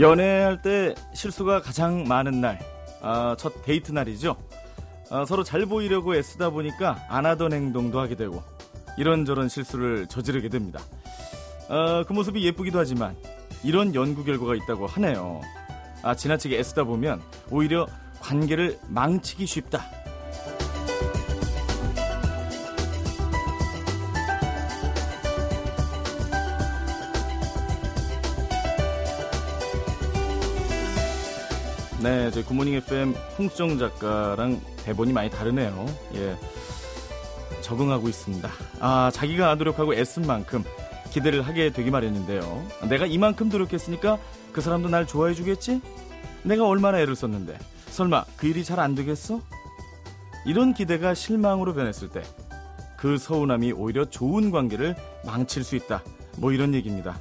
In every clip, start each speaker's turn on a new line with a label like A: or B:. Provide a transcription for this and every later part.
A: 연애할 때 실수가 가장 많은 날, 아, 첫 데이트 날이죠. 아, 서로 잘 보이려고 애쓰다 보니까 안 하던 행동도 하게 되고 이런저런 실수를 저지르게 됩니다. 아, 그 모습이 예쁘기도 하지만 이런 연구 결과가 있다고 하네요. 아, 지나치게 애쓰다 보면 오히려 관계를 망치기 쉽다. 네, 저희 굿모닝 FM 홍수정 작가랑 대본이 많이 다르네요. 예. 적응하고 있습니다. 아, 자기가 노력하고 애쓴 만큼 기대를 하게 되기 마련인데요. 내가 이만큼 노력했으니까 그 사람도 날 좋아해 주겠지? 내가 얼마나 애를 썼는데. 설마 그 일이 잘 안 되겠어? 이런 기대가 실망으로 변했을 때 그 서운함이 오히려 좋은 관계를 망칠 수 있다. 뭐 이런 얘기입니다.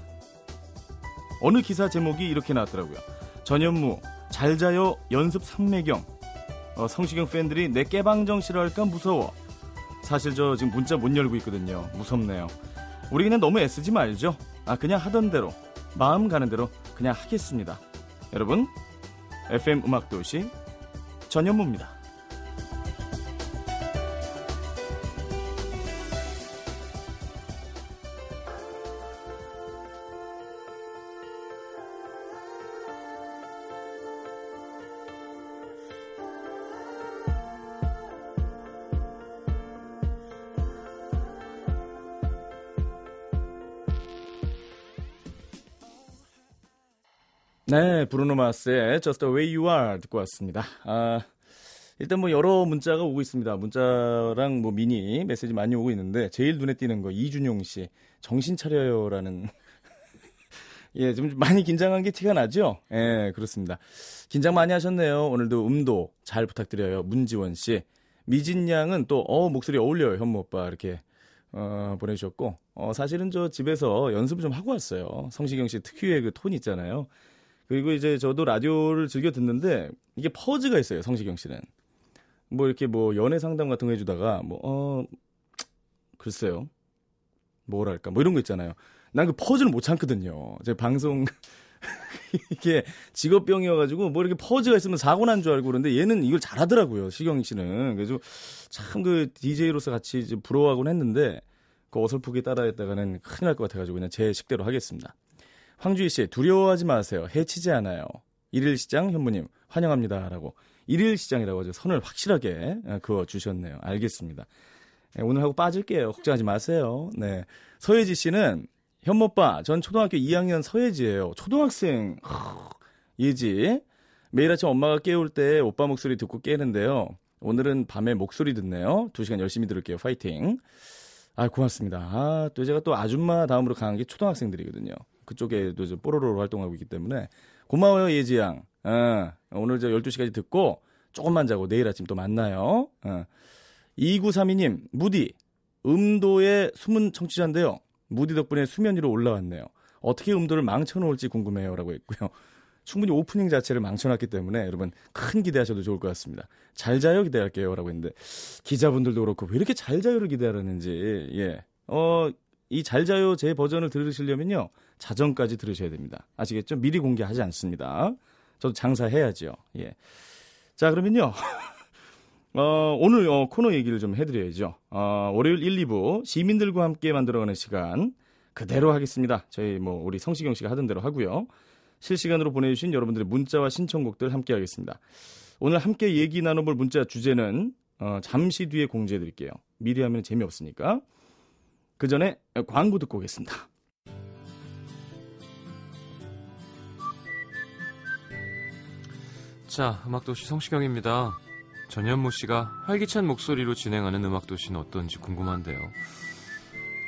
A: 어느 기사 제목이 이렇게 나왔더라고요. 전현무 잘 자요. 연습 삼매경. 어, 성시경 팬들이 내 깨방정 싫어할까 무서워. 사실 저 지금 문자 못 열고 있거든요. 무섭네요. 우리 그냥 너무 애쓰지 말죠. 아 그냥 하던 대로. 마음 가는 대로 그냥 하겠습니다. 여러분 FM 음악도시 전현무입니다 네, 브루노 마스의 Just the Way You Are 듣고 왔습니다. 아, 일단 뭐 여러 문자가 오고 있습니다. 문자랑 뭐 미니 메시지 많이 오고 있는데 제일 눈에 띄는 거 이준용 씨 정신 차려요라는 예, 좀 많이 긴장한 게 티가 나죠? 예, 그렇습니다. 긴장 많이 하셨네요. 오늘도 음도 잘 부탁드려요. 문지원 씨. 미진 양은 또, 어, 목소리 어울려요. 현모 오빠. 이렇게, 어, 보내주셨고. 어, 사실은 저 집에서 연습을 좀 하고 왔어요. 성시경 씨 특유의 그 톤 있잖아요. 그리고 이제 저도 라디오를 즐겨 듣는데 이게 퍼즈가 있어요. 성시경 씨는. 뭐 이렇게 뭐 연애 상담 같은 거 해주다가 뭐, 어, 글쎄요. 뭐랄까. 뭐 이런 거 있잖아요. 난 그 퍼즈를 못 참거든요. 제 방송, 이게 직업병이어가지고 뭐 이렇게 퍼즈가 있으면 사고 난 줄 알고 그러는데 얘는 이걸 잘하더라고요. 시경 씨는. 그래서 참 그 DJ로서 같이 부러워하곤 했는데 그 어설프게 따라했다가는 큰일 날 것 같아가지고 그냥 제 식대로 하겠습니다. 황주희 씨, 두려워하지 마세요. 해치지 않아요. 일일 시장 현무님, 환영합니다. 라고. 일일 시장이라고 아주 선을 확실하게 어, 그어 주셨네요. 알겠습니다. 네, 오늘 하고 빠질게요. 걱정하지 마세요. 네. 서예지 씨는, 현모빠, 전 초등학교 2학년 서예지예요. 초등학생, 예지. 매일 아침 엄마가 깨울 때 오빠 목소리 듣고 깨는데요. 오늘은 밤에 목소리 듣네요. 2시간 열심히 들을게요. 파이팅. 아, 고맙습니다. 아, 또 제가 또 아줌마 다음으로 강한 게 초등학생들이거든요. 그쪽에도 좀 뽀로로 활동하고 있기 때문에 고마워요 예지 양. 어, 오늘 저 12시까지 듣고 조금만 자고 내일 아침 또 만나요. 어. 2932님 무디 음도의 숨은 청취자인데요. 무디 덕분에 수면 위로 올라왔네요. 어떻게 음도를 망쳐놓을지 궁금해요 라고 했고요. 충분히 오프닝 자체를 망쳐놨기 때문에 여러분 큰 기대하셔도 좋을 것 같습니다. 잘 자요 기대할게요 라고 했는데 기자분들도 그렇고 왜 이렇게 잘 자요를 기대하라는지 예. 어, 이 잘 자요 제 버전을 들으시려면요. 자정까지 들으셔야 됩니다. 아시겠죠? 미리 공개하지 않습니다. 저도 장사해야죠. 예. 자, 그러면요. 어, 오늘 어, 코너 얘기를 좀 해드려야죠. 어, 월요일 1, 2부 시민들과 함께 만들어가는 시간 그대로 하겠습니다. 저희 뭐 우리 성시경 씨가 하던 대로 하고요. 실시간으로 보내주신 여러분들의 문자와 신청곡들 함께 하겠습니다. 오늘 함께 얘기 나눠볼 문자 주제는 어, 잠시 뒤에 공지해드릴게요. 미리 하면 재미없으니까. 그 전에 광고 듣고 오겠습니다.
B: 자, 음악도시 성시경입니다. 전현무 씨가 활기찬 목소리로 진행하는 음악도시는 어떤지 궁금한데요.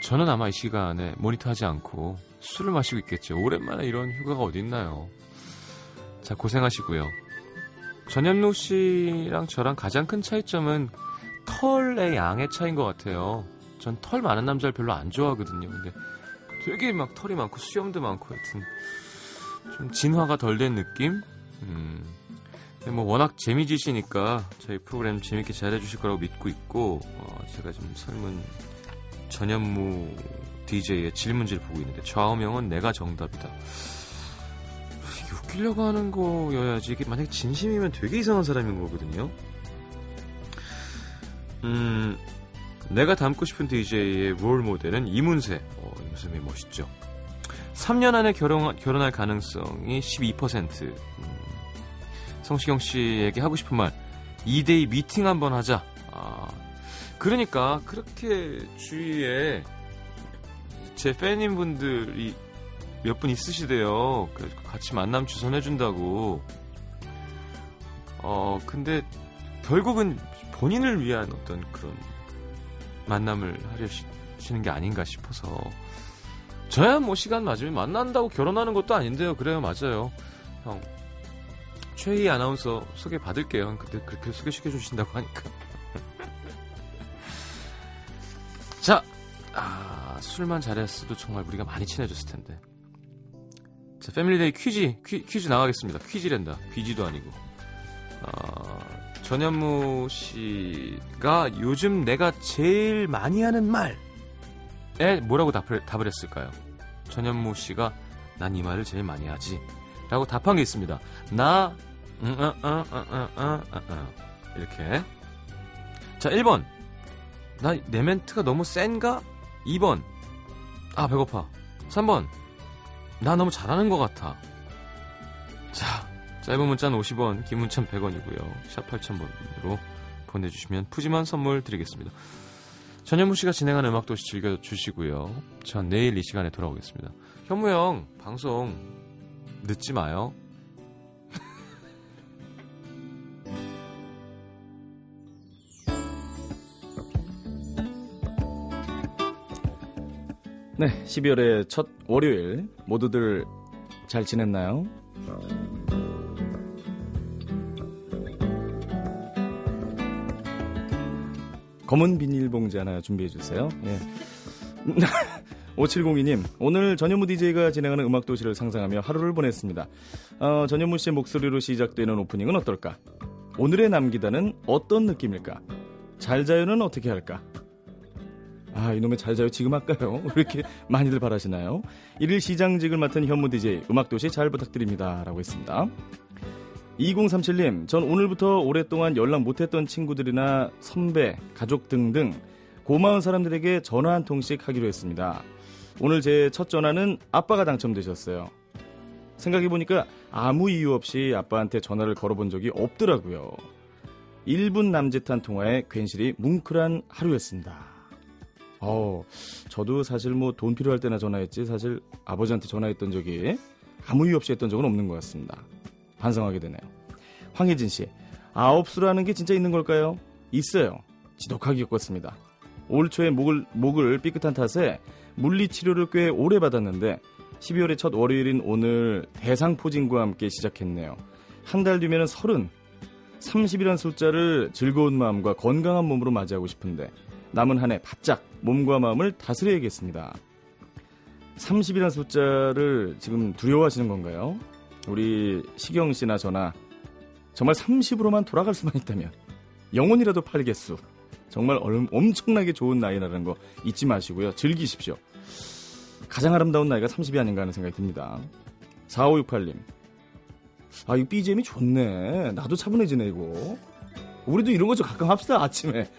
B: 저는 아마 이 시간에 모니터하지 않고 술을 마시고 있겠죠. 오랜만에 이런 휴가가 어딨나요? 자, 고생하시고요. 전현무 씨랑 저랑 가장 큰 차이점은 털의 양의 차이인 것 같아요. 전 털 많은 남자를 별로 안 좋아하거든요. 근데 되게 막 털이 많고 수염도 많고 하여튼 좀 진화가 덜 된 느낌? 음. 뭐 워낙 재미지시니까 저희 프로그램 재밌게 잘해주실 거라고 믿고 있고 어, 제가 좀 설문 전현무 DJ의 질문지를 보고 있는데 좌우명은 내가 정답이다. 이게 웃기려고 하는 거여야지 이게 만약에 진심이면 되게 이상한 사람인 거거든요. 음, 내가 닮고 싶은 DJ의 롤 모델은 이문세. 어, 이문세 멋있죠. 3년 안에 결혼, 결혼할 가능성이 12%. 음, 성시경 씨에게 하고 싶은 말. 2대2 미팅 한번 하자. 아, 그러니까 그렇게 주위에 제 팬인 분들이 몇 분 있으시대요. 같이 만남 주선해준다고. 어, 근데 결국은 본인을 위한 어떤 그런 만남을 하려시는 게 아닌가 싶어서 저야 뭐 시간 맞으면 만난다고 결혼하는 것도 아닌데요. 그래요, 맞아요. 형 최희 아나운서 소개 받을게요. 근데 그렇게 소개시켜 주신다고 하니까. 자, 아, 술만 잘했어도 정말 우리가 많이 친해졌을 텐데. 자, family day 퀴즈, 퀴, 퀴즈 나가겠습니다. 퀴즈랜다. 퀴즈도 아니고. 어, 전현무 씨가 요즘 내가 제일 많이 하는 말에 뭐라고 답을, 답을 했을까요? 전현무 씨가 난 이 말을 제일 많이 하지. 라고 답한 게 있습니다. 나, 음, 어, 어, 어. 이렇게. 자, 1번. 나 내 멘트가 너무 센가? 2번. 아, 배고파. 3번. 나 너무 잘하는 것 같아. 자, 짧은 문자는 50원, 긴 문자는 100원이고요. 샵 8000번으로 보내주시면 푸짐한 선물 드리겠습니다. 전현무 씨가 진행하는 음악도시 즐겨주시고요. 전 내일 이 시간에 돌아오겠습니다. 현무 형, 방송 늦지 마요.
A: 네, 12월의 첫 월요일 모두들 잘 지냈나요? 검은 비닐봉지 하나 준비해 주세요. 예. 5702님, 오늘 전현무 DJ가 진행하는 음악도시를 상상하며 하루를 보냈습니다. 어, 전현무 씨의 목소리로 시작되는 오프닝은 어떨까? 오늘의 남기다는 어떤 느낌일까? 잘 자요는 어떻게 할까? 아, 이놈의 잘 자요 지금 할까요? 왜 이렇게 많이들 바라시나요? 일일 시장직을 맡은 현무 DJ, 음악도시 잘 부탁드립니다. 라고 했습니다. 2037님, 전 오늘부터 오랫동안 연락 못했던 친구들이나 선배, 가족 등등 고마운 사람들에게 전화 한 통씩 하기로 했습니다. 오늘 제 첫 전화는 아빠가 당첨되셨어요. 생각해보니까 아무 이유 없이 아빠한테 전화를 걸어본 적이 없더라고요. 1분 남짓한 통화에 괜시리 뭉클한 하루였습니다. 어, 저도 사실 뭐 돈 필요할 때나 전화했지 사실 아버지한테 전화했던 적이 아무 이유 없이 했던 적은 없는 것 같습니다. 반성하게 되네요. 황혜진 씨, 아홉수라는 게 진짜 있는 걸까요? 있어요. 지독하게 겪었습니다. 올 초에 목을, 목을 삐끗한 탓에 물리치료를 꽤 오래 받았는데 12월의 첫 월요일인 오늘 대상포진과 함께 시작했네요. 한 달 뒤면 서른, 30이란 숫자를 즐거운 마음과 건강한 몸으로 맞이하고 싶은데 남은 한 해 바짝 몸과 마음을 다스려야겠습니다. 30이라는 숫자를 지금 두려워하시는 건가요? 우리 시경 씨나 저나 정말 30으로만 돌아갈 수만 있다면 영혼이라도 팔겠수. 정말 엄청나게 좋은 나이라는 거 잊지 마시고요. 즐기십시오. 가장 아름다운 나이가 30이 아닌가 하는 생각이 듭니다. 4568님. 아, 이 BGM이 좋네. 나도 차분해지네, 이거. 우리도 이런 거 좀 가끔 합시다, 아침에.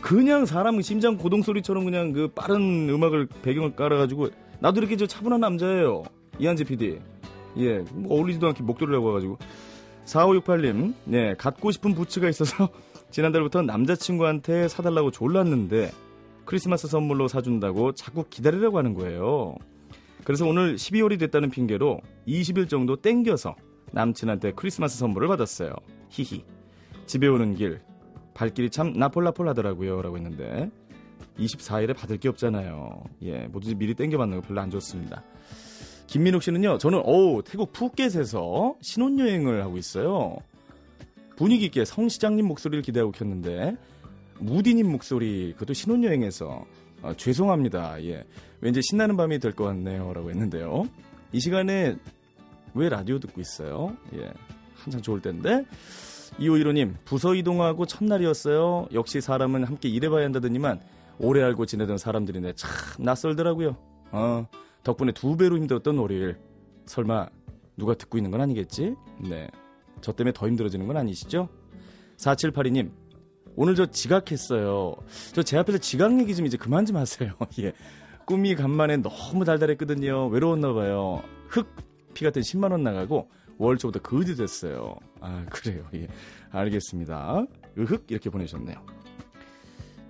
A: 그냥 사람 심장 고동 소리처럼 그냥 그 빠른 음악을 배경을 깔아가지고 나도 이렇게 저 차분한 남자예요. 이한재 PD. 예, 뭐 어울리지도 않게 목도리를 하고 와가지고. 4568님, 네, 갖고 싶은 부츠가 있어서 지난달부터 남자친구한테 사달라고 졸랐는데 크리스마스 선물로 사준다고 자꾸 기다리라고 하는 거예요. 그래서 오늘 12월이 됐다는 핑계로 20일 정도 땡겨서 남친한테 크리스마스 선물을 받았어요. 히히. 집에 오는 길 발길이 참 나폴나폴 하더라고요. 라고 했는데 24일에 받을 게 없잖아요. 예, 뭐든지 미리 땡겨 받는 거 별로 안 좋습니다. 김민욱 씨는요, 저는, 어우, 태국 푸켓에서 신혼여행을 하고 있어요. 분위기 있게 성 시장님 목소리를 기대하고 켰는데, 무디님 목소리, 그것도 신혼여행에서, 아, 죄송합니다. 예. 왠지 신나는 밤이 될 것 같네요. 라고 했는데요. 이 시간에 왜 라디오 듣고 있어요? 예. 한참 좋을 텐데. 2515님, 부서 이동하고 첫날이었어요. 역시 사람은 함께 일해봐야 한다더니만, 오래 알고 지내던 사람들이네. 참 낯설더라고요. 어, 덕분에 두 배로 힘들었던 월요일. 설마 누가 듣고 있는 건 아니겠지? 네. 저 때문에 더 힘들어지는 건 아니시죠? 4782님, 오늘 저 지각했어요. 저 제 앞에서 지각 얘기 좀 이제 그만 좀 하세요. 예. 꿈이 간만에 너무 달달했거든요. 외로웠나 봐요. 흑 피 같은 10만 원 나가고 월 초부터 거지 됐어요. 아 그래요. 예. 알겠습니다. 으흑 이렇게 보내셨네요.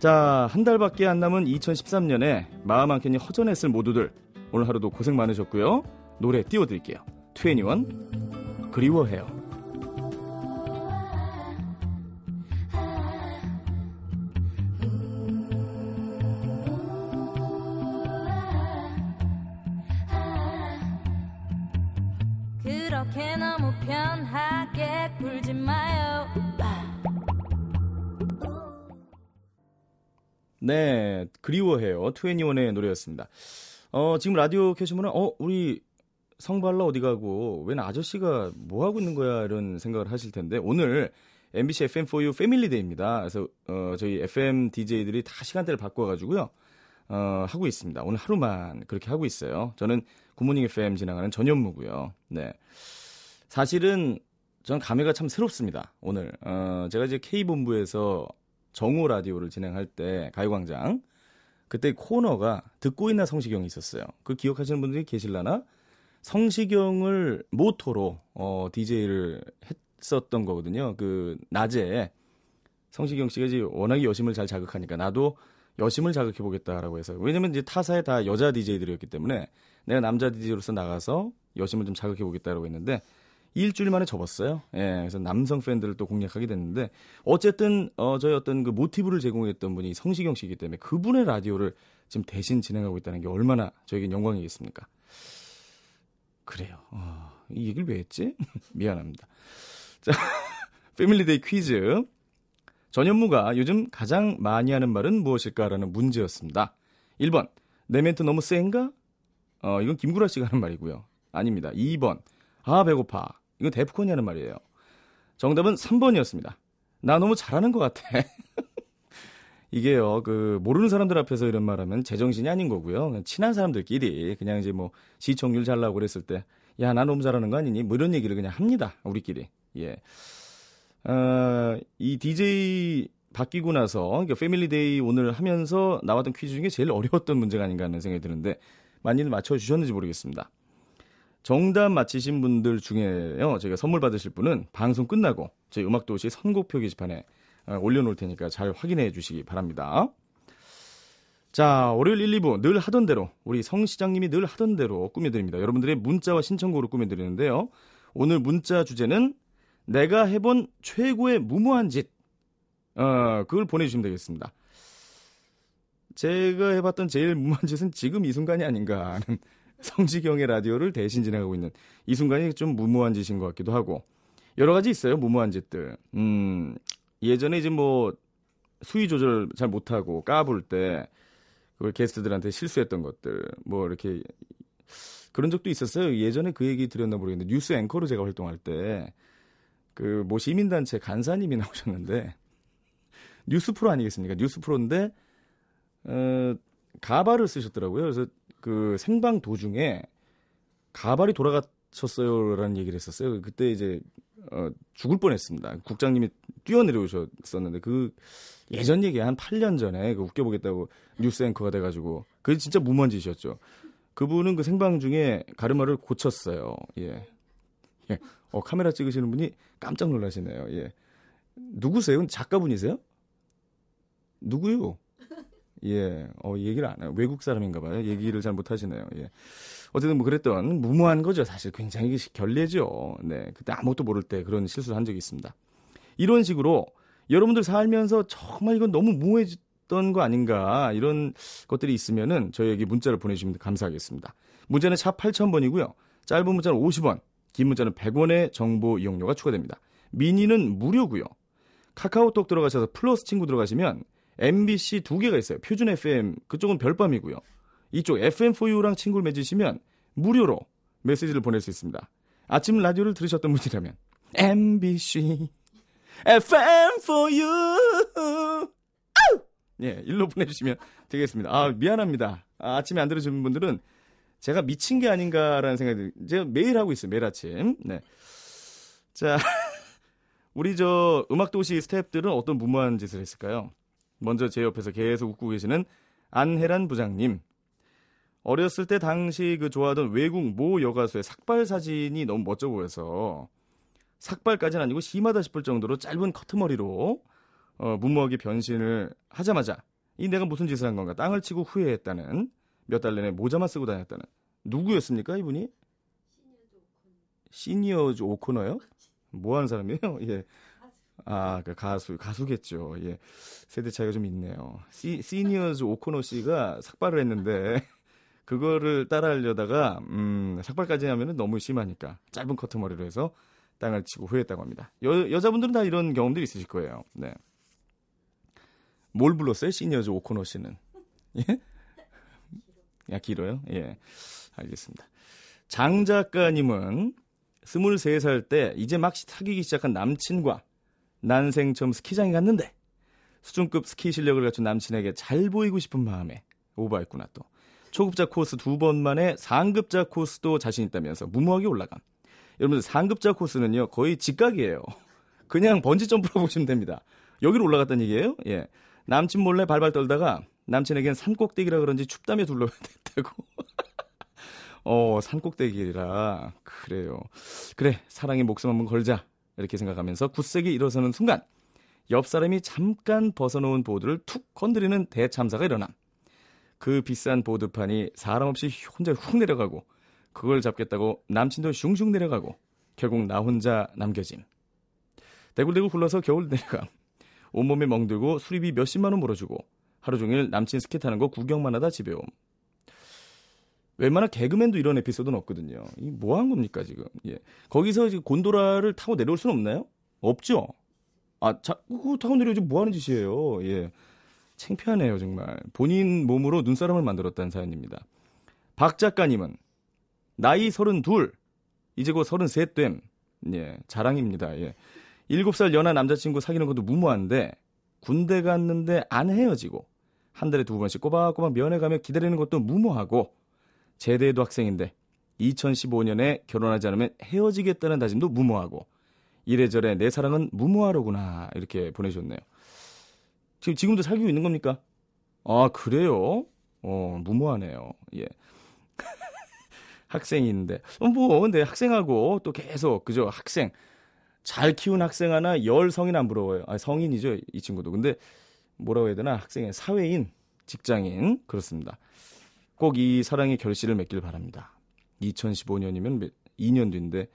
A: 자, 한 달밖에 안 남은 2013년에 마음 한 켠이 허전했을 모두들 오늘 하루도 고생 많으셨고요. 노래 띄워드릴게요. 21 그리워해요.
C: 그렇게 너무 편하게 굴지 마요.
A: 네, 그리워해요. 2NE1의 노래였습니다. 어, 지금 라디오 켜시면 어, 우리 성발라 어디 가고 웬 아저씨가 뭐 하고 있는 거야 이런 생각을 하실 텐데 오늘 MBC FM4U Family Day입니다. 그래서 어, 저희 FM DJ들이 다 시간대를 바꿔 가지고요. 어, 하고 있습니다. 오늘 하루만 그렇게 하고 있어요. 저는 굿모닝 FM 진행하는 전현무고요. 네. 사실은 전 감회가 참 새롭습니다. 오늘 어, 제가 이제 K 본부에서 정오 라디오를 진행할 때 가요광장 그때 코너가 듣고 있나 성시경이 있었어요. 그 기억하시는 분들이 계실라나? 성시경을 모토로 어, DJ를 했었던 거거든요. 그 낮에 성시경 씨가 이제 워낙에 여심을 잘 자극하니까 나도 여심을 자극해 보겠다라고 해서 왜냐면 이제 타사에 다 여자 DJ들이었기 때문에 내가 남자 DJ로서 나가서 여심을 좀 자극해 보겠다라고 했는데 일주일 만에 접었어요. 예, 그래서 남성 팬들을 또 공략하게 됐는데 어쨌든 어 저희 어떤 그 모티브를 제공했던 분이 성시경 씨이기 때문에 그분의 라디오를 지금 대신 진행하고 있다는 게 얼마나 저에겐 영광이겠습니까? 그래요. 어, 이 얘기를 왜 했지? 미안합니다. 자, Family Day 퀴즈. 전현무가 요즘 가장 많이 하는 말은 무엇일까라는 문제였습니다. 1번, 내 멘트 너무 센가? 어, 이건 김구라 씨가 하는 말이고요. 아닙니다. 2번, 아, 배고파. 이건 데프콘이 하는 말이에요. 정답은 3번이었습니다. 나 너무 잘하는 것 같아. 이게요, 그, 모르는 사람들 앞에서 이런 말 하면 제정신이 아닌 거고요. 친한 사람들끼리 그냥 이제 뭐 시청률 잘 나오고 그랬을 때, 야, 나 너무 잘하는 거 아니니? 뭐 이런 얘기를 그냥 합니다. 우리끼리. 예. 어, 이 DJ 바뀌고 나서, 그러니까 Family Day 오늘 하면서 나왔던 퀴즈 중에 제일 어려웠던 문제가 아닌가 하는 생각이 드는데, 많이들 맞춰주셨는지 모르겠습니다. 정답 맞히신 분들 중에요, 저희가 선물 받으실 분은 방송 끝나고 저희 음악도시 선곡표 게시판에 어, 올려놓을 테니까 잘 확인해 주시기 바랍니다. 자, 월요일 1, 2부 늘 하던 대로 우리 성 시장님이 늘 하던 대로 꾸며드립니다. 여러분들의 문자와 신청곡으로 꾸며드리는데요. 오늘 문자 주제는 내가 해본 최고의 무모한 짓. 어, 그걸 보내주시면 되겠습니다. 제가 해봤던 제일 무모한 짓은 지금 이 순간이 아닌가 하는 성시경의 라디오를 대신 진행하고 있는 이 순간이 좀 무모한 짓인 것 같기도 하고 여러 가지 있어요 무모한 짓들. 음 예전에 이제 뭐 수위 조절 잘 못하고 까불 때 그걸 게스트들한테 실수했던 것들 뭐 이렇게 그런 적도 있었어요. 예전에 그 얘기 드렸나 모르겠는데 뉴스 앵커로 제가 활동할 때 그뭐 시민단체 간사님이 나오셨는데 뉴스 프로 아니겠습니까? 뉴스 프로인데 어 가발을 쓰셨더라고요. 그래서 그 생방 도중에 가발이 돌아가셨어요라는 얘기를 했었어요. 그때 이제 어, 죽을 뻔했습니다. 국장님이 뛰어내려오셨었는데 그 예전 얘기 한 8년 전에 그 웃겨보겠다고 뉴스 앵커가 돼가지고 그게 진짜 짓이었죠. 그분은 그 생방 중에 가르마를 고쳤어요. 예. 예. 어, 카메라 찍으시는 분이 깜짝 놀라시네요. 예. 누구세요? 작가분이세요? 누구요? 예, 어, 얘기를 안 해요. 외국 사람인가 봐요. 얘기를 잘 못 하시네요. 예. 어쨌든 뭐 그랬던 무모한 거죠. 사실 굉장히 결례죠. 네. 그때 아무것도 모를 때 그런 실수를 한 적이 있습니다. 이런 식으로 여러분들 살면서 정말 이건 너무 무모해졌던 거 아닌가 이런 것들이 있으면은 저희에게 문자를 보내주시면 감사하겠습니다. 문자는 샵 8000번이고요. 짧은 문자는 50원, 긴 문자는 100원의 정보 이용료가 추가됩니다. 미니는 무료고요. 카카오톡 들어가셔서 플러스 친구 들어가시면 MBC 두 개가 있어요. 표준 FM 그쪽은 별밤이고요. 이쪽 FM4U랑 친구를 맺으시면 무료로 메시지를 보낼 수 있습니다. 아침 라디오를 들으셨던 분이라면 MBC FM4U 예, 일로 보내주시면 되겠습니다. 아, 미안합니다. 아, 침에 안 들으시는 분들은 제가 미친 게 아닌가라는 생각이 제가 매일 하고 있어요. 매일 아침. 네. 자, 우리 저 음악도시 스태프들은 어떤 무모한 짓을 했을까요? 먼저 제 옆에서 계속 웃고 계시는 안혜란 부장님. 어렸을 때 당시 그 좋아하던 외국 모 여가수의 삭발 사진이 너무 멋져 보여서 삭발까지는 아니고 심하다 싶을 정도로 짧은 커트머리로 어, 무모하게 변신을 하자마자 이 내가 무슨 짓을 한 건가 땅을 치고 후회했다는 몇 달 내내 모자만 쓰고 다녔다는 누구였습니까 이분이? 시니어즈 오코너요? 뭐 하는 사람이에요? 예. 아, 그 가수, 가수겠죠. 예. 세대 차이가 좀 있네요. 시, 시니어즈 오코너 씨가 삭발을 했는데, 그거를 따라 하려다가, 음, 삭발까지 하면은 너무 심하니까, 짧은 커트 머리로 해서 땅을 치고 후회했다고 합니다. 여, 여자분들은 다 이런 경험들이 있으실 거예요. 네. 뭘 불렀어요? 시니어즈 오코너 씨는. 예? 야, 길어요? 예. 알겠습니다. 장 작가님은 23살 때 이제 막 사귀기 시작한 남친과 난생 처음 스키장에 갔는데 수준급 스키 실력을 갖춘 남친에게 잘 보이고 싶은 마음에 오버했구나 또. 초급자 코스 두 번 만에 상급자 코스도 자신 있다면서 무모하게 올라감. 여러분들 상급자 코스는요 거의 직각이에요. 그냥 번지 점프로 보시면 됩니다. 여기로 올라갔다는 얘기예요. 예. 남친 몰래 발발 떨다가 남친에겐 산꼭대기라 그런지 춥다며 둘러댔다고. 어, 산꼭대기라. 그래요. 그래, 사랑의 목숨 한번 걸자. 이렇게 생각하면서 굳세게 일어서는 순간, 옆 사람이 잠깐 벗어놓은 보드를 툭 건드리는 대참사가 일어남. 그 비싼 보드판이 사람 없이 혼자 훅 내려가고, 그걸 잡겠다고 남친도 슝슝 내려가고, 결국 나 혼자 남겨짐. 대굴대굴 굴러서 겨울 내려감. 온몸에 멍들고 수리비 몇십만 원 물어주고, 하루 종일 남친 스키 타는 거 구경만 하다 집에 옴. 웬만한 개그맨도 이런 에피소드는 없거든요. 이 뭐 한 겁니까 지금? 예. 거기서 이제 곤도라를 타고 내려올 수는 없나요? 없죠. 아, 자, 그거 타고 내려오지 뭐 하는 짓이에요? 예. 창피하네요, 정말. 본인 몸으로 눈사람을 만들었다는 사연입니다. 박 작가님은 나이 32, 이제 곧 33됨. 예, 자랑입니다. 예. 7살 연하 남자친구 사귀는 것도 무모한데 군대 갔는데 안 헤어지고 한 달에 두 번씩 꼬박꼬박 면회 가며 기다리는 것도 무모하고 제대도 학생인데 2015년에 결혼하지 않으면 헤어지겠다는 다짐도 무모하고 이래저래 내 사랑은 무모하로구나 이렇게 보내셨네요. 지금 지금도 사귀고 있는 겁니까? 아 그래요? 어 무모하네요. 예. 학생인데 어, 뭐 근데 학생하고 또 계속 그죠 학생 잘 키운 학생 하나 열 성인 안 부러워요. 아 성인이죠 이 친구도. 근데 뭐라고 해야 되나 학생의 사회인 직장인 그렇습니다. 꼭 이 사랑의 결실을 맺길 바랍니다. 2015년이면 2년 뒤인데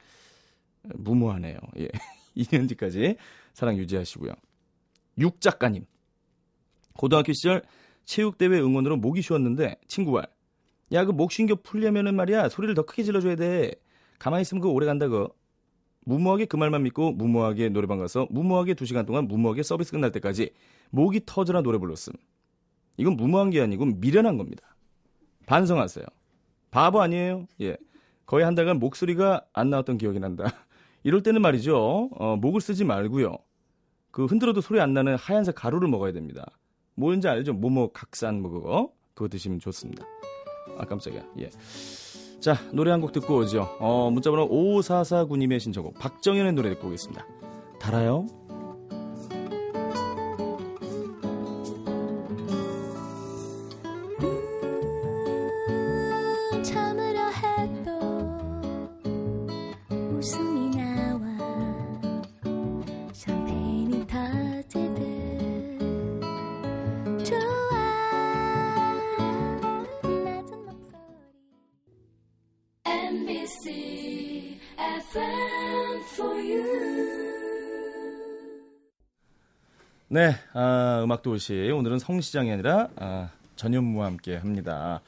A: 무모하네요. 예. 2년 뒤까지 사랑 유지하시고요. 육 작가님. 고등학교 시절 체육대회 응원으로 목이 쉬었는데 친구가 야그 목 쉰겨 풀려면은 말이야 소리를 더 크게 질러줘야 돼. 가만히 있으면 그 오래 간다고. 무모하게 그 말만 믿고 무모하게 노래방 가서 무모하게 두 시간 동안 무모하게 서비스 끝날 때까지 목이 터져라 노래 불렀음. 이건 무모한 게 아니고 미련한 겁니다. 반성하세요. 바보 아니에요? 예. 거의 한 달간 목소리가 안 나왔던 기억이 난다. 이럴 때는 말이죠. 어, 목을 쓰지 말고요. 그 흔들어도 소리 안 나는 하얀색 가루를 먹어야 됩니다. 뭔지 알죠? 모모 각산 뭐 그거. 그거 드시면 좋습니다. 아 깜짝이야. 예. 자, 노래 한 곡 듣고 오죠. 어, 문자번호 5449님의 신청곡 박정현의 노래 듣고 오겠습니다. 달아요?
C: 아,
A: 음악도시. 오늘은 성시장이 아니라, 아, 전현무와 함께 합니다.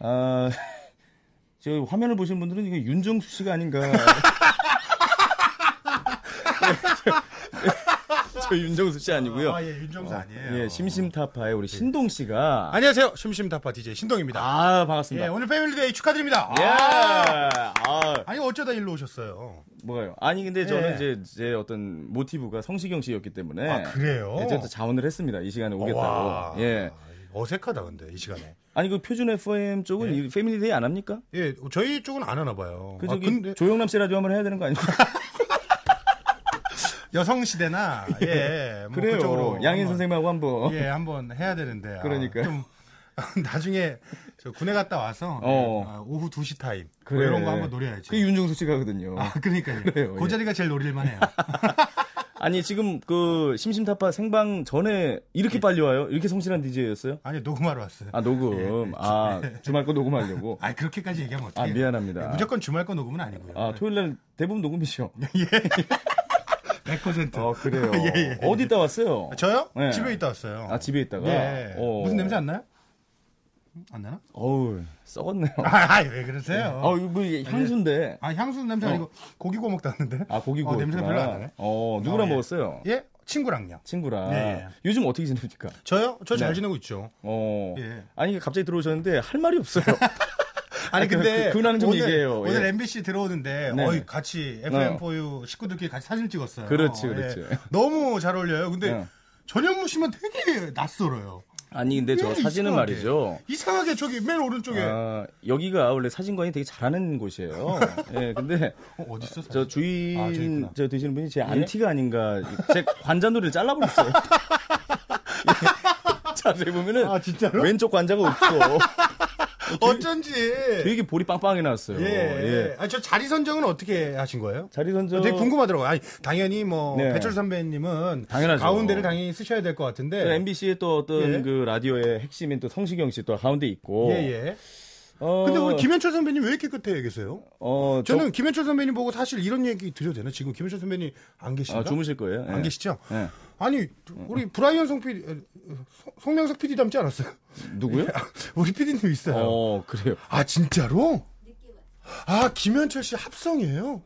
A: 아, 저 화면을 보신 분들은 이거 윤정수 씨가 아닌가. 저, 저 윤정수 씨 아니고요.
D: 아, 예, 윤정수 아니에요.
A: 예, 심심타파의 우리 신동 씨가.
D: 안녕하세요. 심심타파 DJ 신동입니다.
A: 아,
D: 예,
A: 반갑습니다.
D: 오늘 Family Day 축하드립니다.
A: 예.
D: 아,
A: 아,
D: 아니 어쩌다 일로 오셨어요?
A: 뭐가요? 아니, 근데 저는
D: 예.
A: 이제 제 어떤 모티브가 성시경 씨였기 때문에.
D: 아 그래요?
A: 예, 또 자원을 했습니다. 이 시간에
D: 와,
A: 오겠다고. 예.
D: 어색하다 근데 이 시간에.
A: 아니 그 표준 FM 쪽은 이 Family Day 안 합니까?
D: 예, 저희 쪽은 안 하나 봐요.
A: 그
D: 아,
A: 저기
D: 근데
A: 조영남 씨 라디오 한번 해야 되는 거 아닙니까?
D: 여성 시대나 예, 뭐
A: 그래요.
D: 양희은
A: 선생님하고 한번.
D: 예, 한번 해야 되는데. 아,
A: 그러니까요.
D: 좀 나중에 저 군에 갔다 와서
A: 어.
D: 아, 오후 2시 타임 뭐
A: 그래.
D: 이런 거 한번 노려야지.
A: 그 윤정수 씨가 거든요.
D: 아, 그러니까요.
A: 그래요,
D: 그
A: 예.
D: 자리가 제일 노릴만 해요.
A: 아니 지금 그 심심타파 생방 전에 이렇게
D: 예.
A: 빨리 와요? 이렇게 성실한 DJ였어요?
D: 아니, 녹음하러 왔어요.
A: 아 녹음. 아 주말 거 녹음하려고.
D: 아, 그렇게까지 얘기하면
A: 아
D: 어떡해요.
A: 미안합니다.
D: 예, 무조건 주말 거 녹음은 아니고요.
A: 아 토요일 날 대부분 녹음이죠.
D: 100%.
A: 어 그래요.
D: 예, 예.
A: 어디 있다 왔어요?
D: 저요?
A: 네.
D: 집에 있다 왔어요.
A: 아 집에 있다가.
D: 예.
A: 어.
D: 무슨 냄새 안 나요? 안 나나?
A: 어우 썩었네요.
D: 아, 아이, 왜 그러세요?
A: 어 이거 뭐 향수인데.
D: 아, 향수 냄새 아니고 고기 구워 먹다는데.
A: 아 고기 구워.
D: 어, 냄새가 별로 안 나네.
A: 어 누구랑
D: 어, 예.
A: 먹었어요?
D: 예, 친구랑요.
A: 친구랑.
D: 네.
A: 요즘 어떻게 지냅니까?
D: 저요? 저잘
A: 네.
D: 지내고 있죠.
A: 어.
D: 예.
A: 아니 갑자기 들어오셨는데 할 말이 없어요.
D: 아니
A: 그-
D: 근데
A: 그 근황 좀
D: 오늘,
A: 얘기해요.
D: 오늘
A: 예.
D: MBC 들어오는데
A: 네.
D: 어이 같이 FM4U 식구들끼리 같이 사진 찍었어요.
A: 그렇지,
D: 예.
A: 그렇지.
D: 너무 잘 어울려요. 근데
A: 네.
D: 전현무 씨만 되게 낯설어요.
A: 아니 근데 저
D: 예,
A: 사진은
D: 이상하게.
A: 말이죠.
D: 이상하게 저기 맨 오른쪽에
A: 아, 여기가 원래 사진관이 되게 잘하는 곳이에요. 예, 근데
D: 어, 디 있어?
A: 저 주인
D: 아. 저
A: 되시는 분이 제 안티가 아닌가 제 관자놀이를 잘라버렸어요. 예. 자세히 보면은
D: 아 진짜로?
A: 왼쪽 관자가 없어.
D: 어쩐지.
A: 되게 볼이 빵빵하게 나왔어요.
D: 예.
A: 예.
D: 아, 저 자리 선정은 어떻게 하신 거예요?
A: 자리 선정
D: 되게 궁금하더라고요. 아니, 당연히 뭐,
A: 네.
D: 배철 선배님은.
A: 당연하죠.
D: 가운데를 당연히 쓰셔야 될 것 같은데.
A: 또 MBC의 또 어떤
D: 예.
A: 그 라디오의 핵심인 또 성시경 씨 또 가운데 있고.
D: 예, 예.
A: 어,
D: 근데 우리 김현철 선배님 왜 이렇게 끝에 계세요?
A: 어, 저-
D: 저는 김현철 선배님 보고 사실 이런 얘기 드려도 되나? 지금 김현철 선배님 안 계신가?
A: 아, 주무실 거예요. 예.
D: 안 계시죠?
A: 예.
D: 아니, 우리 브라이언 송 PD, 어, 송- 송명석 PD 닮지 않았어요?
A: 누구요?
D: 우리 PD님 있어요.
A: 어, 그래요.
D: 아, 진짜로? 아, 김현철 씨 합성이에요?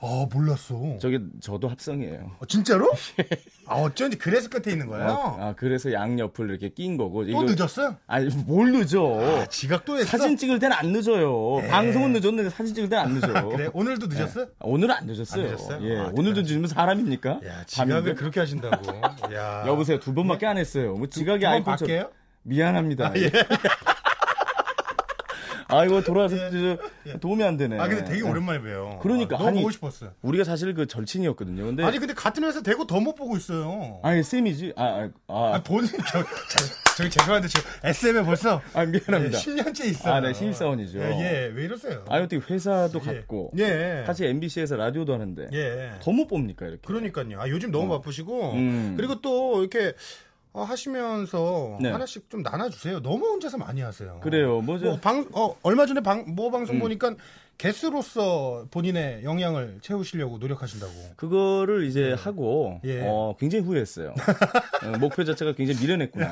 D: 아, 몰랐어.
A: 저기 저도 합성이에요.
D: 어, 진짜로? 아, 어쩐지 그래서 끝에 있는 거예요?
A: 아, 아, 그래서 양 옆을 이렇게 낀 거고.
D: 또
A: 이거-
D: 늦었어요?
A: 아니, 뭘 늦어.
D: 아, 지각도 했어?
A: 사진 찍을 때는 안 늦어요. 방송은 늦었는데 사진 찍을 때는 안 늦어.
D: 그래, 오늘도 늦었어요?
A: 아, 오늘은 안 늦었어요.
D: 안 늦었어요?
A: 예,
D: 아,
A: 오늘도 늦으면 사람입니까?
D: 야? 지각을 그렇게 하신다고. 야.
A: 여보세요. 두 번밖에 안 했어요. 뭐 지각이 아이콘
D: 밖에요?
A: 미안합니다. 예. 아이고 돌아와서 저- 도움이 안 되네.
D: 아, 근데 되게
A: 예.
D: 오랜만에 봬요.
A: 그러니까,
D: 아, 너무
A: 아니,
D: 보고 싶었어요.
A: 우리가 사실 그 절친이었거든요. 근데
D: 아니, 근데 같은 회사 되고 더 못 보고 있어요.
A: 아니 쌤이지. 아, 아, 아,
D: 아, 본인, 저, 저, 저기 죄송한데, 지금 SM에 벌써
A: 아, 미안합니다.
D: 10년째 있어요.
A: 아, 네, 신입사원이죠.
D: 예, 예, 왜 이러세요?
A: 아, 어떻게 회사도
D: 예.
A: 갔고
D: 예.
A: 같이 MBC에서 라디오도 하는데
D: 예.
A: 더못 봅니까 이렇게?
D: 그러니까요. 아, 요즘 너무 바쁘시고,
A: 음.
D: 그리고 또 이렇게 어, 하시면서
A: 네.
D: 하나씩 좀 나눠주세요. 너무 혼자서 많이 하세요.
A: 그래요. 뭐죠?
D: 뭐 방, 어, 얼마 전에 방, 모
A: 음.
D: 방송 보니까 게스로서 본인의 역량을 채우시려고 노력하신다고.
A: 그거를 이제 하고
D: 예.
A: 어, 굉장히 후회했어요. 어, 목표 자체가 굉장히 미련했구나.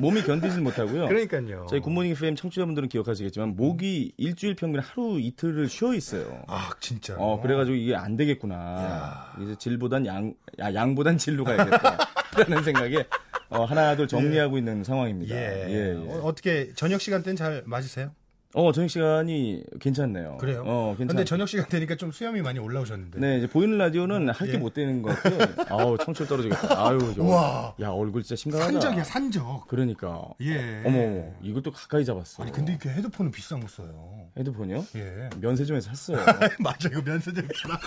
A: 몸이 견디질 못하고요.
D: 예. 그러니까요.
A: 저희 굿모닝 FM 청취자분들은 기억하시겠지만 목이 일주일 평균 하루 이틀을 쉬어 있어요.
D: 아, 진짜.
A: 어 그래가지고 이게 안 되겠구나. 이제 질보단 양, 야, 양보단 질로 가야겠다라는 생각에 어, 하나 둘 정리하고 있는 상황입니다.
D: 예.
A: 예, 예.
D: 어, 어떻게 저녁 시간 때는 잘 맞으세요?
A: 어 저녁 시간이 괜찮네요.
D: 그래요?
A: 어 괜찮.
D: 근데 저녁 시간 되니까 좀 수염이 많이 올라오셨는데.
A: 네, 이제 보이는 라디오는 할게
D: 예.
A: 못 되는 것 같아요. 아우, 청출 떨어지겠다. 아유, 저,
D: 우와.
A: 야, 얼굴 진짜 심각하다.
D: 산적이야, 산적.
A: 그러니까.
D: 예.
A: 어머, 이것도 가까이 잡았어.
D: 아니, 근데 이렇게 헤드폰은 비싼 거 써요.
A: 헤드폰이요?
D: 예.
A: 면세점에서 샀어요.
D: 맞아, 이거 면세점이잖아.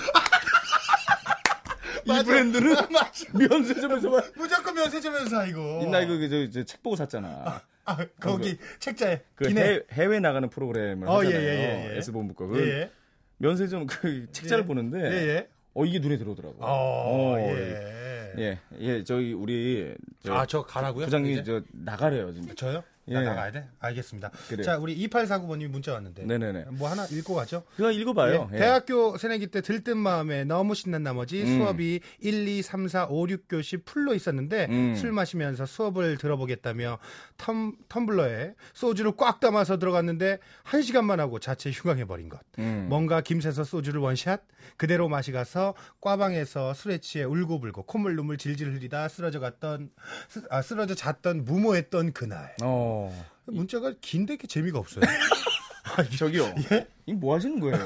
A: 이 브랜드는 면세점에서
D: 무조건 면세점에서 사, 이거.
A: 나 이거 저, 저, 책 보고 샀잖아.
D: 아, 거기 책자에.
A: 그
D: 기내.
A: 해, 해외 나가는 프로그램을
D: 어,
A: 하잖아요.
D: 예, 예, 예, 예.
A: S본부 거.
D: 예,
A: 그
D: 예.
A: 면세점 그 책자를
D: 예.
A: 보는데
D: 예, 예.
A: 어 이게 눈에 들어오더라고.
D: 어,
A: 어,
D: 예.
A: 예, 예, 저희 우리 저
D: 아, 저 가라고요?
A: 부장님
D: 이제?
A: 저 나가래요, 진짜.
D: 저요?
A: 예.
D: 나 나가야 돼? 알겠습니다.
A: 그래요.
D: 자, 우리 2849번님이 문자 왔는데.
A: 네네네.
D: 뭐 하나 읽고 가죠?
A: 그거 읽어봐요.
D: 예,
A: 예.
D: 대학교 새내기 때 들뜬 마음에 너무 신난 나머지
A: 음.
D: 수업이 1, 2, 3, 4, 5, 6교시 full로 있었는데
A: 음.
D: 술 마시면서 수업을 들어보겠다며 텀, 텀블러에 소주를 꽉 담아서 들어갔는데 한시간만 하고 자체 휴강해버린 것.
A: 음.
D: 뭔가 김새서 소주를 원샷 그대로 마시 가서 꽈방에서 술에 취해 울고불고 콧물 눈물 질질 흘리다 쓰러져 갔던 쓰, 아, 쓰러져 잤던 무모했던 그날
A: 어.
D: 문자가 긴데 게 재미가 없어요.
A: 저기요.
D: 예?
A: 이거 뭐 하시는 거예요?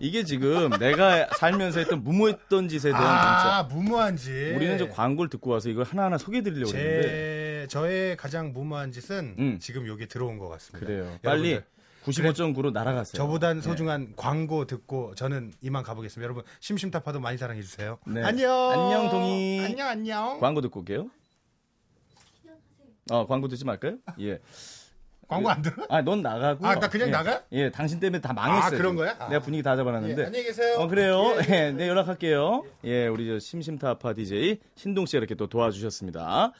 A: 이게 지금 내가 살면서 했던 무모했던 짓에 대한
D: 아
A: 문자. 우리는 저 광고를 듣고 와서 이걸 하나하나 소개해 드리려고 했는데.
D: 제 저의 가장 무모한 짓은
A: 음.
D: 지금 여기 들어온 것 같습니다.
A: 그래요. 빨리
D: 여러분들,
A: 95.9로 날아갔어요.
D: 저보단
A: 네.
D: 소중한 광고 듣고 저는 이만 가보겠습니다. 여러분 심심타파도 많이 사랑해 주세요.
A: 네.
D: 안녕.
A: 안녕, 동희.
D: 안녕 안녕.
A: 광고 듣고 올게요. 어, 광고 듣지 말까요? 예.
D: 광고 안 들어?
A: 아, 넌 나가고.
D: 아, 나 그냥
A: 예.
D: 나가?
A: 예, 당신 때문에 다 망했어요.
D: 아, 그런. 거야? 아.
A: 내가 분위기 다 잡아놨는데.
D: 예, 안녕히 계세요.
A: 어, 그래요?
D: 예,
A: 예, 네, 연락할게요. 예, 우리 저 심심타파 DJ 신동 씨가 이렇게 또 도와주셨습니다.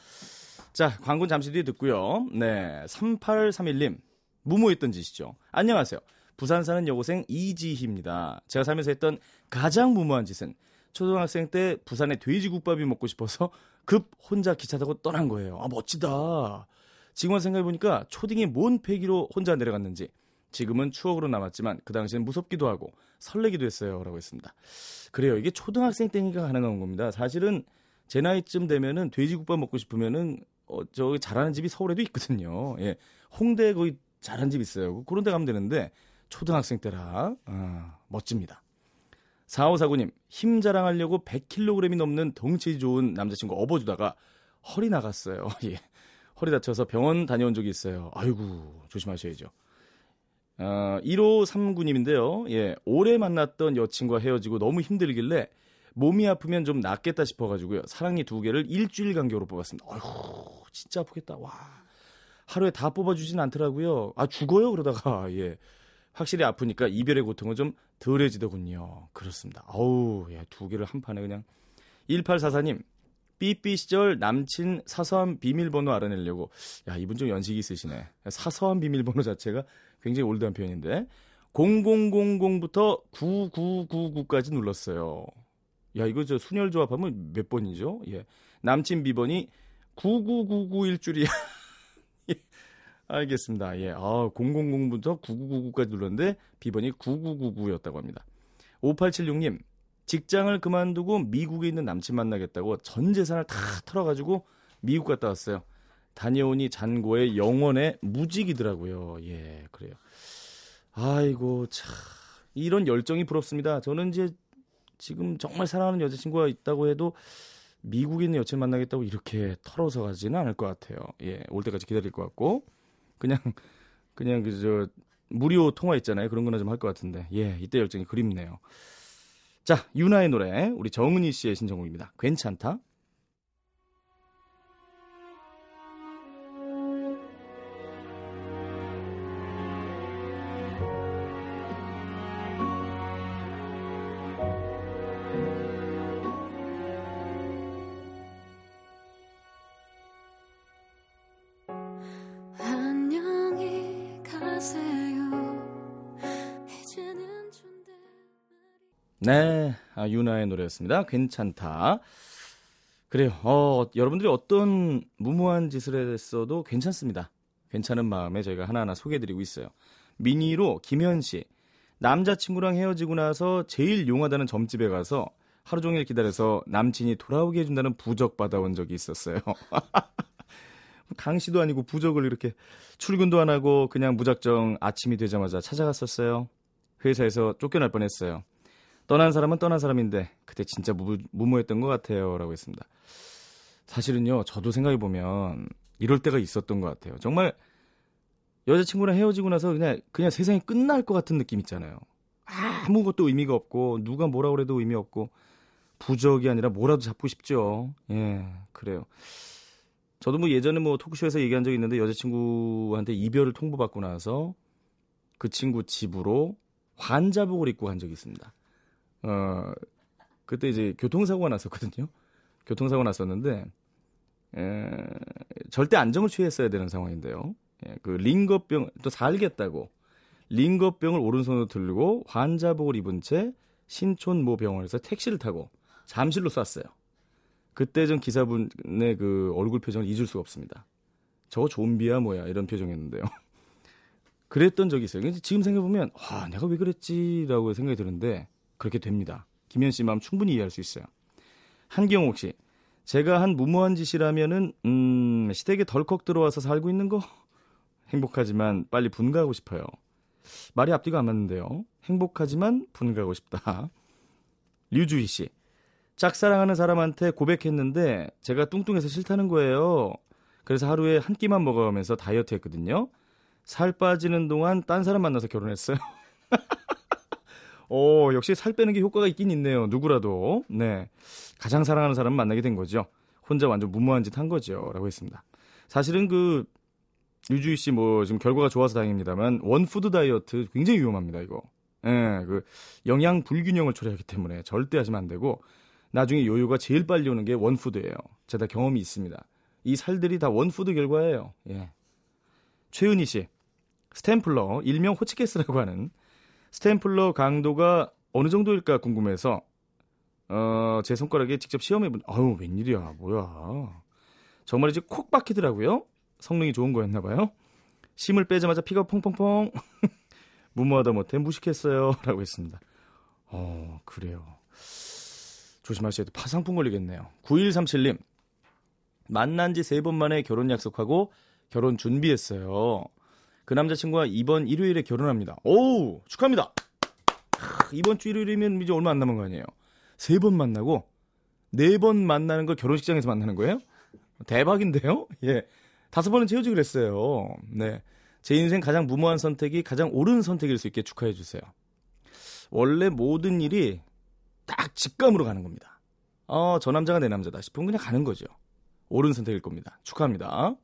A: 자, 광고는 잠시 뒤에 듣고요. 네, 3831님. 무모했던 짓이죠. 안녕하세요. 부산 사는 여고생 이지희입니다. 제가 살면서 했던 가장 무모한 짓은 초등학생 때 부산에 돼지국밥이 먹고 싶어서 급 혼자 기차 타고 떠난 거예요. 아, 멋지다. 지금 생각해보니까 초딩이 뭔 패기로 혼자 내려갔는지 지금은 추억으로 남았지만 그 당시엔 무섭기도 하고 설레기도 했어요. 라고 했습니다. 그래요. 이게 초등학생 때니까 가능한 겁니다. 사실은 제 나이쯤 되면은 돼지국밥 먹고 싶으면은 어, 저기 잘하는 집이 서울에도 있거든요. 예. 홍대에 거기 잘하는 집 있어요. 그런 데 가면 되는데 초등학생 때라 아, 멋집니다. 4549님 힘 자랑하려고 100kg이 넘는 덩치 좋은 남자친구 업어주다가 허리 나갔어요. 예. 허리 다쳐서 병원 다녀온 적이 있어요. 아이고 조심하셔야죠. 어, 1539님인데요. 예, 오래 만났던 여친과 헤어지고 너무 힘들길래 몸이 아프면 좀 낫겠다 싶어가지고요. 사랑니 두 개를 일주일 간격으로 뽑았습니다. 아이고 진짜 아프겠다. 와 하루에 다 뽑아주진 않더라고요. 아 죽어요 그러다가 예. 확실히 아프니까 이별의 고통은 좀 덜해지더군요. 그렇습니다. 아우, 예, 두 개를 한 판에 그냥. 1844님, 삐삐 시절 남친 사소한 비밀번호 알아내려고. 야, 이분 좀 연식이 있으시네. 사소한 비밀번호 자체가 굉장히 올드한 표현인데. 0000부터 9999까지 눌렀어요. 야, 이거 저 순열 조합하면 몇 번이죠? 예. 남친 비번이 9999일 줄이야. 알겠습니다. 예. 아, 000부터 9999까지 눌렀는데 비번이 9999였다고 합니다. 5876님. 직장을 그만두고 미국에 있는 남친 만나겠다고 전 재산을 다 털어가지고 미국 갔다 왔어요. 다녀오니 잔고의 영원의 무직이더라고요. 예, 그래요. 아이고, 참. 이런 열정이 부럽습니다. 저는 이제 지금 정말 사랑하는 여자친구가 있다고 해도 미국에 있는 여친 만나겠다고 이렇게 털어서 가지는 않을 것 같아요. 예, 올 때까지 기다릴 것 같고. 그냥 그냥 그저 무료 통화 있잖아요. 그런 거나 좀 할 것 같은데. 예, 이때 열정이 그립네요. 자, 유나의 노래 우리 정은희 씨의 신청곡입니다. 괜찮다. 유나의 노래였습니다. 괜찮다. 그래요. 어, 여러분들이 어떤 무모한 짓을 했어도 괜찮습니다. 괜찮은 마음에 저희가 하나하나 소개해드리고 있어요. 미니로 김현 씨. 남자친구랑 헤어지고 나서 제일 용하다는 점집에 가서 하루 종일 기다려서 남친이 돌아오게 해준다는 부적 받아온 적이 있었어요. 강씨도 아니고 부적을 이렇게 출근도 안 하고 그냥 무작정 아침이 되자마자 찾아갔었어요. 회사에서 쫓겨날 뻔했어요. 떠난 사람은 떠난 사람인데 그때 진짜 무, 무모했던 것 같아요라고 했습니다. 사실은요, 저도 생각해 보면 이럴 때가 있었던 것 같아요. 정말 여자친구랑 헤어지고 나서 그냥 그냥 세상이 끝날 것 같은 느낌 있잖아요. 아무것도 의미가 없고 누가 뭐라 그래도 의미 없고 부적이 아니라 뭐라도 잡고 싶죠. 예, 그래요. 저도 뭐 예전에 뭐 토크쇼에서 얘기한 적이 있는데 여자친구한테 이별을 통보받고 나서 그 친구 집으로 환자복을 입고 간 적이 있습니다. 어, 그때 이제 교통사고가 났었거든요. 교통사고 났었는데, 에, 절대 안정을 취했어야 되는 상황인데요. 예, 그 링거병, 또 살겠다고, 링거병을 오른손으로 들고 환자복을 입은 채 신촌 모 병원에서 택시를 타고 잠실로 쐈어요. 그때 전 기사분의 그 얼굴 표정을 잊을 수가 없습니다. 저거 좀비야 뭐야 이런 표정이었는데요. 그랬던 적이 있어요. 지금 생각해보면 와 내가 왜 그랬지라고 생각이 드는데 그렇게 됩니다. 김현 씨 마음 충분히 이해할 수 있어요. 한경옥 씨, 제가 한 무모한 짓이라면은 음, 시댁에 덜컥 들어와서 살고 있는 거 행복하지만 빨리 분가하고 싶어요. 말이 앞뒤가 안 맞는데요. 행복하지만 분가하고 싶다. 류주희 씨, 짝사랑하는 사람한테 고백했는데 제가 뚱뚱해서 싫다는 거예요. 그래서 하루에 한 끼만 먹어가면서 다이어트 했거든요. 살 빠지는 동안 딴 사람 만나서 결혼했어요. 오, 역시 살 빼는 게 효과가 있긴 있네요. 누구라도. 네. 가장 사랑하는 사람 만나게 된 거죠. 혼자 완전 무모한 짓 한 거죠. 라고 했습니다. 사실은 그, 유주희 씨 뭐, 지금 결과가 좋아서 다행입니다만, 원푸드 다이어트 굉장히 위험합니다, 이거. 예, 그, 영양 불균형을 초래하기 때문에 절대 하시면 안 되고, 나중에 요요가 제일 빨리 오는 게 one food예요. 제가 경험이 있습니다. 이 살들이 다 one food 결과예요. 예. 최은희 씨. 스탬플러, 일명 호치케스라고 하는 스탬플러 강도가 어느 정도일까 궁금해서 어, 제 손가락에 직접 시험해본 아유 웬일이야 뭐야. 정말이지 콕 박히더라고요. 성능이 좋은 거였나 봐요. 심을 빼자마자 피가 퐁퐁퐁 무모하다 못해 무식했어요. 라고 했습니다. 어 그래요. 조심하셔야 돼. 파상풍 걸리겠네요. 9137님. 만난 지 세 번 만에 결혼 약속하고 결혼 준비했어요 그 남자친구가 이번 일요일에 결혼합니다. 오 축하합니다. 크, 이번 주 일요일이면 이제 얼마 안 남은 거 아니에요. 세 번 만나고 네 번 만나는 걸 결혼식장에서 만나는 거예요? 대박인데요? 예. 다섯 번은 채우지 그랬어요. 네. 제 인생 가장 무모한 선택이 가장 옳은 선택일 수 있게 축하해 주세요. 원래 모든 일이 딱 직감으로 가는 겁니다. 어, 저 남자가 내 남자다 싶으면 그냥 가는 거죠. 옳은 선택일 겁니다. 축하합니다.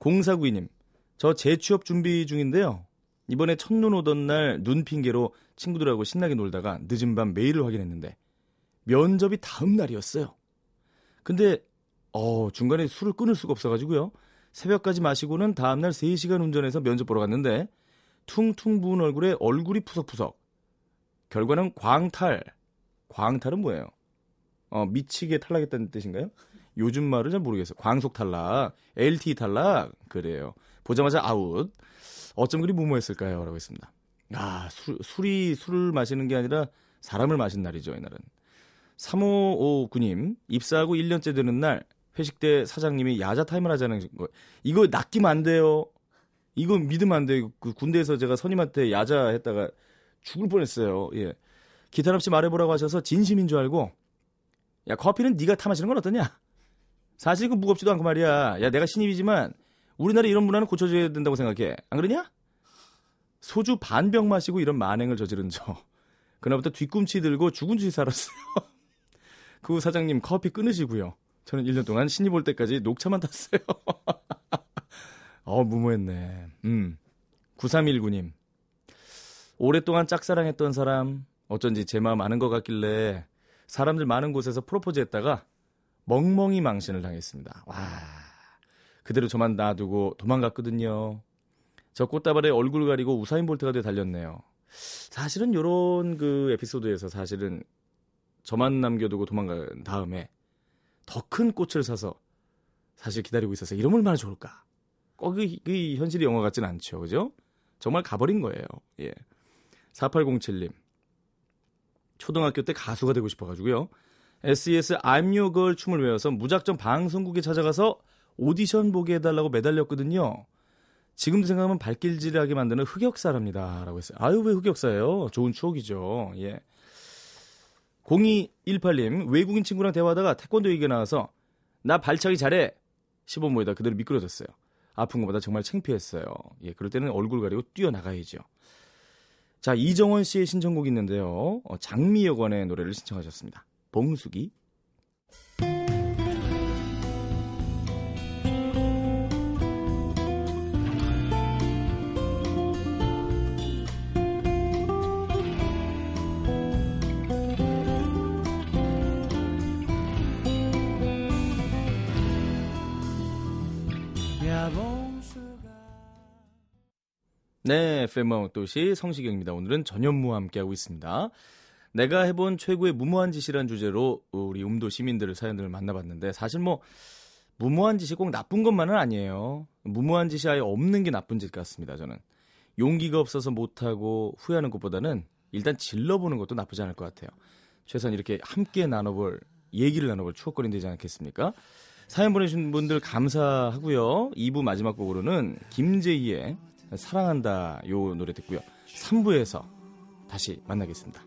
A: 0492님, 저 재취업 준비 중인데요. 이번에 첫눈 오던 날 눈 핑계로 친구들하고 신나게 놀다가 늦은 밤 메일을 확인했는데 면접이 다음 날이었어요. 근데 어, 중간에 술을 끊을 수가 없어가지고요. 새벽까지 마시고는 다음날 3시간 운전해서 면접 보러 갔는데 퉁퉁 부은 얼굴에 얼굴이 푸석푸석. 결과는 광탈. 광탈은 뭐예요? 어, 미치게 탈락했다는 뜻인가요? 요즘 말을 잘 모르겠어요. 광속 탈락, LTE 탈락 그래요. 보자마자 아웃. 어쩜 그리 무모했을까요? 라고 했습니다. 아, 술, 술이 술을 마시는 게 아니라 사람을 마신 날이죠, 이날은. 3559님, 입사하고 1년째 되는 날, 회식 때 사장님이 야자 타임을 하자는 거. 이거 낚이면 안 돼요. 이거 믿으면 안 돼요. 그 군대에서 제가 선임한테 야자 했다가 죽을 뻔했어요. 예. 기탄 없이 말해보라고 하셔서 진심인 줄 알고, 야, 커피는 네가 타 마시는 건 어떠냐? 사실 그 무겁지도 않고 말이야. 야, 내가 신입이지만 우리나라 이런 문화는 고쳐줘야 된다고 생각해. 안 그러냐? 소주 반병 마시고 이런 만행을 저지른 저. 그날부터 뒤꿈치 들고 죽은 쥐 살았어요. 그 후 사장님 커피 끊으시고요. 저는 1년 동안 신입 올 때까지 녹차만 탔어요. 어, 무모했네. 음. 9319님. 오랫동안 짝사랑했던 사람, 어쩐지 제 마음 아는 것 같길래 사람들 많은 곳에서 프로포즈 했다가 멍멍이 망신을 당했습니다. 와. 그대로 저만 놔두고 도망갔거든요. 저 꽃다발에 얼굴 가리고 우사인 볼트가 돼 달렸네요. 사실은 요런 그 에피소드에서 사실은 저만 남겨두고 도망간 다음에 더 큰 꽃을 사서 사실 기다리고 있어서 이러면 얼마나 좋을까. 꼭 그, 그 현실이 영화 같진 않죠. 그죠? 정말 가버린 거예요. 예. 4807님. 초등학교 때 가수가 되고 싶어가지고요. SES I'm Your Girl 춤을 외워서 무작정 방송국에 찾아가서 오디션 보게 해달라고 매달렸거든요. 지금도 생각하면 발길질하게 만드는 흑역사랍니다. 라고 했어요. 아유, 왜 흑역사예요? 좋은 추억이죠. 예. 0218님, 외국인 친구랑 대화하다가 태권도 얘기가 나와서 나 발차기 잘해! 시범모에다 그대로 미끄러졌어요. 아픈 것보다 정말 창피했어요. 예, 그럴 때는 얼굴 가리고 뛰어나가야죠. 자, 이정원 씨의 신청곡이 있는데요. 어, 장미여관의 노래를 신청하셨습니다. 봉숙이. 네, FM 도시 성시경입니다. 오늘은 전현무와 함께하고 있습니다. 내가 해본 최고의 무모한 짓이란 주제로 우리 음도 시민들의 사연들을 만나봤는데 사실 뭐 무모한 짓이 꼭 나쁜 것만은 아니에요. 무모한 짓이 아예 없는 게 나쁜 짓 같습니다. 저는 용기가 없어서 못하고 후회하는 것보다는 일단 질러보는 것도 나쁘지 않을 것 같아요. 최소한 이렇게 함께 나눠볼 얘기를 나눠볼 추억거리 되지 않겠습니까? 사연 보내주신 분들 감사하고요. 2부 마지막 곡으로는 김재희의 사랑한다 요 노래 듣고요. 3부에서 다시 만나겠습니다.